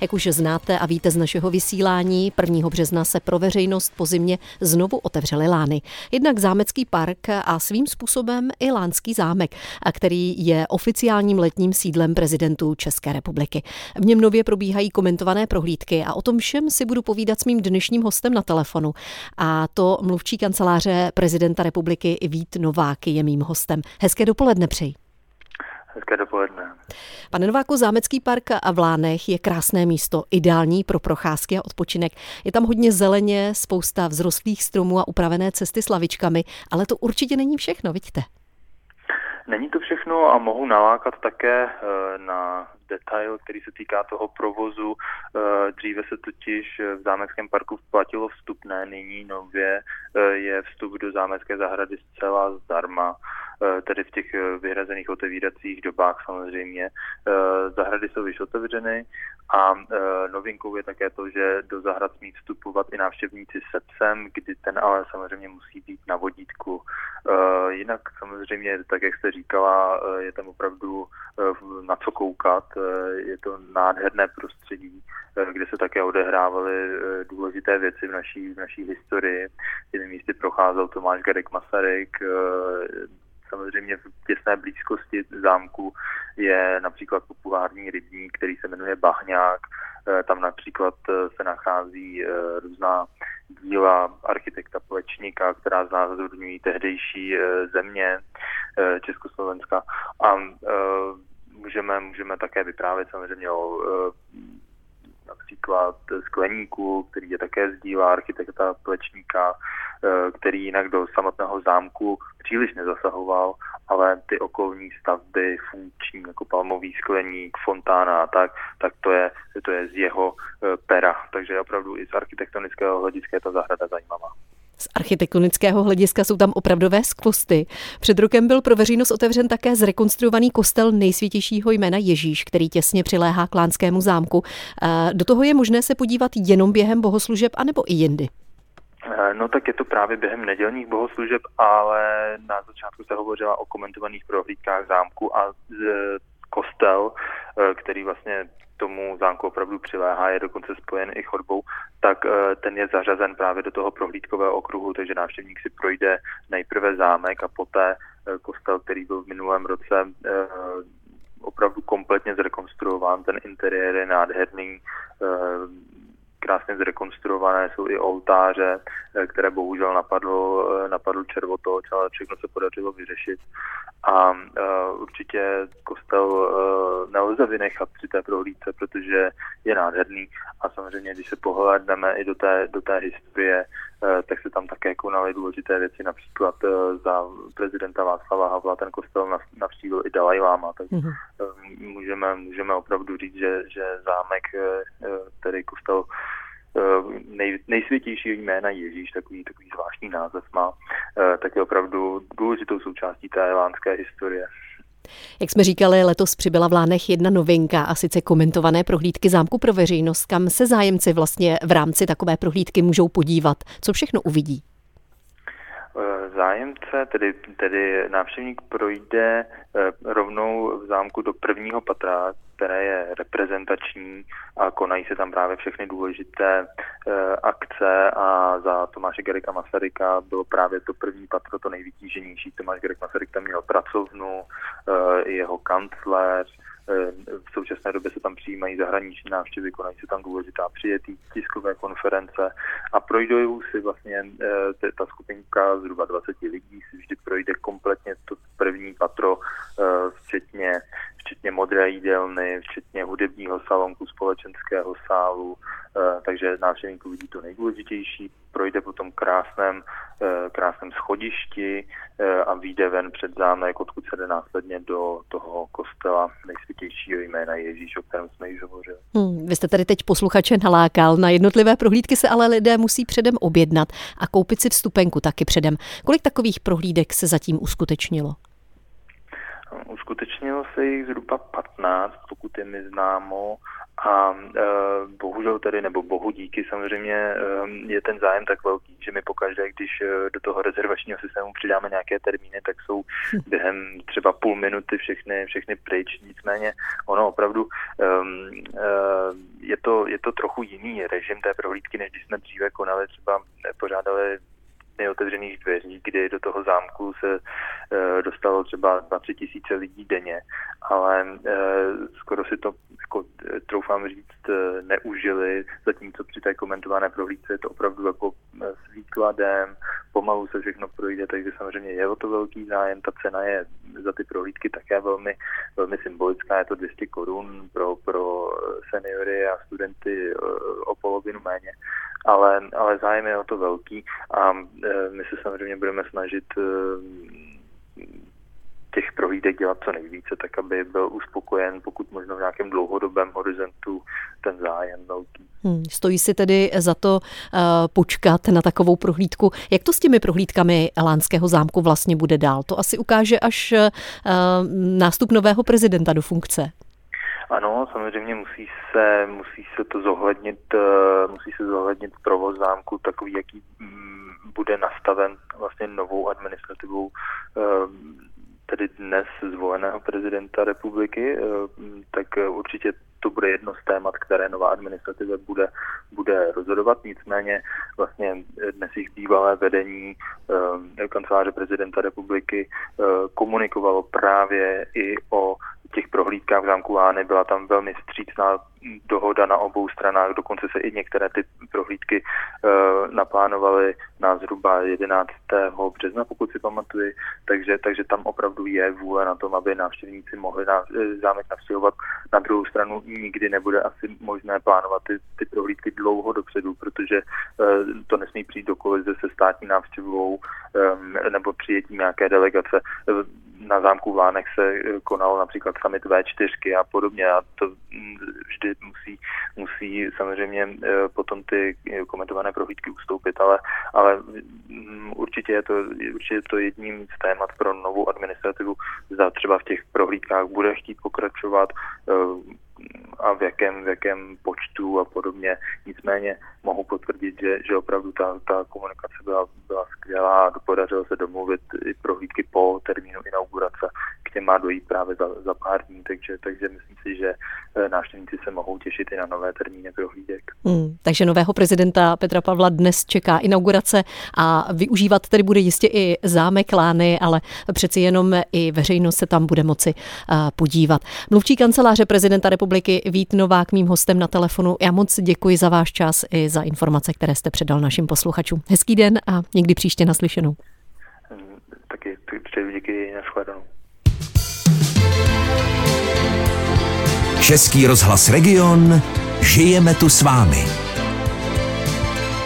Jak už znáte a víte z našeho vysílání, 1. března se pro veřejnost po zimě znovu otevřely lány. Jednak Zámecký park a svým způsobem i Lánský zámek, a který je oficiálním letním sídlem prezidentů České republiky. V něm nově probíhají komentované prohlídky a o tom všem si budu povídat s mým dnešním hostem na telefonu. A to mluvčí kanceláře prezidenta republiky Vít Novák je mým hostem. Hezké dopoledne přeji. Hezké dopoledne. Pane Nováku, Zámecký park a v Lánech je krásné místo, ideální pro procházky a odpočinek. Je tam hodně zeleně, spousta vzrostlých stromů a upravené cesty s lavičkami, ale to určitě není všechno, vidíte? Není to všechno a mohu nalákat také eh, na detail, který se týká toho provozu. Eh, dříve se totiž v Zámeckém parku platilo vstupné, nyní nově eh, je vstup do Zámecké zahrady zcela zdarma. Eh, tedy v těch eh, vyhrazených otevíracích dobách samozřejmě. Eh, zahrady jsou již otevřeny a novinkou je také to, že do zahrad smí vstupovat i návštěvníci se psem, kdy ten ale samozřejmě musí být na vodítku. Jinak samozřejmě, tak jak jste říkala, je tam opravdu na co koukat. Je to nádherné prostředí, kde se také odehrávaly důležité věci v naší, v naší historii. Těmi místy procházel Tomáš Garek Masaryk, Samozřejmě v těsné blízkosti zámku je například populární rybník, který se jmenuje Bahňák. Eh, tam například eh, se nachází eh, různá díla architekta Plečníka, která znázorňují tehdejší země Československa. A můžeme, můžeme také vyprávět samozřejmě o například skleníku, který je také z díla architekta Plečníka, který jinak do samotného zámku příliš nezasahoval, ale ty okolní stavby funkční, jako palmový skleník, fontána a tak, tak to je, to je z jeho eh, pera. Takže opravdu i z architektonického hlediska je ta zahrada zajímavá. Z architektonického hlediska jsou tam opravdové skvosty. Před rokem byl pro veřejnost otevřen také zrekonstruovaný kostel nejsvětějšího jména Ježíš, který těsně přiléhá k Lánskému zámku. Do toho je možné se podívat jenom během bohoslužeb anebo i jindy. Eh, no tak je to právě během nedělních bohoslužeb, ale na začátku se hovořila o komentovaných prohlídkách zámku a kostel, eh, který vlastně tomu zámku opravdu přiléhá, je dokonce spojen i chodbou, tak eh, ten je zařazen právě do toho prohlídkového okruhu, takže návštěvník si projde nejprve zámek a poté eh, kostel, který byl v minulém roce opravdu kompletně zrekonstruován, ten interiér je nádherný, krásně zrekonstruované, jsou i oltáře, eh, které bohužel napadl, eh, napadl červotoč, ale všechno se podařilo vyřešit. A uh, určitě kostel uh, nelze vynechat při té prohlídce, protože je nádherný a samozřejmě, když se pohledneme i do té, do té historie, uh, tak se tam také konaly důležité věci, například uh, za prezidenta Václava Havla ten kostel navštívil i Dalaj Lama, takže mm-hmm. uh, můžeme, můžeme opravdu říct, že, že zámek, uh, tedy kostel Eh, nej, nejsvětější jména Ježíš, takový, takový zvláštní název má, eh, tak je opravdu důležitou součástí té lánské historie. Jak jsme říkali, letos přibyla v Lánech jedna novinka a sice komentované prohlídky zámku pro veřejnost, kam se zájemci vlastně v rámci takové prohlídky můžou podívat. Co všechno uvidí? Eh, zájemce, tedy, tedy návštěvník projde rovnou v zámku do prvního patra, které je reprezentační a konají se tam právě všechny důležité e, akce a za Tomáše Gerika Masaryka bylo právě to první patro to nejvytíženější. Tomáš Gerik Masaryk tam měl pracovnu, e, jeho kancléř, Eh, v současné době se tam přijímají zahraniční návštěvy, konají se tam důležitá přijetí, tiskové konference a projdou si vlastně eh, ta skupinka zhruba 20 lidí si vždy projde kompletně to první patro, eh, včetně, včetně modré jídelny, včetně hudebního salonku, společenského sálu, takže návštěvník uvidí to nejdůležitější, projde po tom krásném, krásném schodišti a vyjde ven před zámek, odkud se jde následně do toho kostela nejdůležitějšího jména Ježíš, o kterém jsme již hovořili. Hmm, vy jste tady teď posluchače nalákal. Na jednotlivé prohlídky se ale lidé musí předem objednat a koupit si vstupenku taky předem. Kolik takových prohlídek se zatím uskutečnilo? Uskutečnilo se jich zhruba 15, pokud je mi známo, a e, bohužel tedy, nebo bohu díky samozřejmě, e, je ten zájem tak velký, že my pokaždé, když e, do toho rezervačního systému přidáme nějaké termíny, tak jsou hm. během třeba půl minuty všechny, všechny pryč. Nicméně ono opravdu e, je, to, je to trochu jiný režim té prohlídky, než když jsme dříve konali, třeba pořádali neotevřených dveří, kdy do toho zámku se e, dostalo třeba 20 tisíce lidí denně, ale e, skoro si to, jako, troufám říct, e, neužili, zatímco při té komentované prohlídce je to opravdu jako s výkladem, pomalu se všechno projde, takže samozřejmě je o to velký zájem, ta cena je za ty prohlídky také velmi, velmi symbolická, je to 200 korun pro, pro seniory a studenty o polovinu méně ale, ale zájem je o to velký a e, my se samozřejmě budeme snažit e, těch prohlídek dělat co nejvíce, tak aby byl uspokojen, pokud možno v nějakém dlouhodobém horizontu ten zájem velký. Hmm, stojí si tedy za to uh, počkat na takovou prohlídku. Jak to s těmi prohlídkami Lánského zámku vlastně bude dál? To asi ukáže až uh, nástup nového prezidenta do funkce. Ano, samozřejmě musí se, musí se to zohlednit, eh, musí se zohlednit provoz zámku takový, jaký mm, bude nastaven vlastně novou administrativou eh, tedy dnes zvoleného prezidenta republiky, eh, tak určitě to bude jedno z témat, které nová administrativa bude, bude rozhodovat. Nicméně vlastně dnes jich bývalé vedení kanceláře prezidenta republiky komunikovalo právě i o těch prohlídkách v zámku Vány byla tam velmi vstřícná dohoda na obou stranách, dokonce se i některé ty prohlídky uh, naplánovaly na zhruba 11. března, pokud si pamatuju, takže, takže tam opravdu je vůle na tom, aby návštěvníci mohli na, eh, zámek navštěvovat. Na druhou stranu nikdy nebude asi možné plánovat ty, ty prohlídky dlouho dopředu, protože uh, to nesmí přijít do kolize se státní návštěvou um, nebo přijetím nějaké delegace. Uh, na zámku Vánech se eh, konalo například summit V4 a podobně a to mm, vždy musí, musí samozřejmě eh, potom ty komentované prohlídky ustoupit, ale, ale mm, určitě je to, určitě je to jedním z témat pro novou administrativu, za třeba v těch prohlídkách bude chtít pokračovat, eh, a v jakém, v jakém počtu a podobně. Nicméně mohu potvrdit, že, že opravdu ta, ta komunikace byla, byla skvělá a podařilo se domluvit i prohlídky po termínu inaugurace, těm má dojít právě za, za pár dní, takže, takže myslím si, že eh, návštěvníci se mohou těšit i na nové termíny prohlídek. Hmm, takže nového prezidenta Petra Pavla dnes čeká inaugurace a využívat tedy bude jistě i zámek Lány, ale přeci jenom i veřejnost se tam bude moci uh, podívat. Mluvčí kanceláře prezidenta republiky Vít Novák mým hostem na telefonu. Já moc děkuji za váš čas i za informace, které jste předal našim posluchačům. Hezký den a někdy příště naslyšenou. Taky přeju díky, nashledanou. Český rozhlas Region. Žijeme tu s vámi.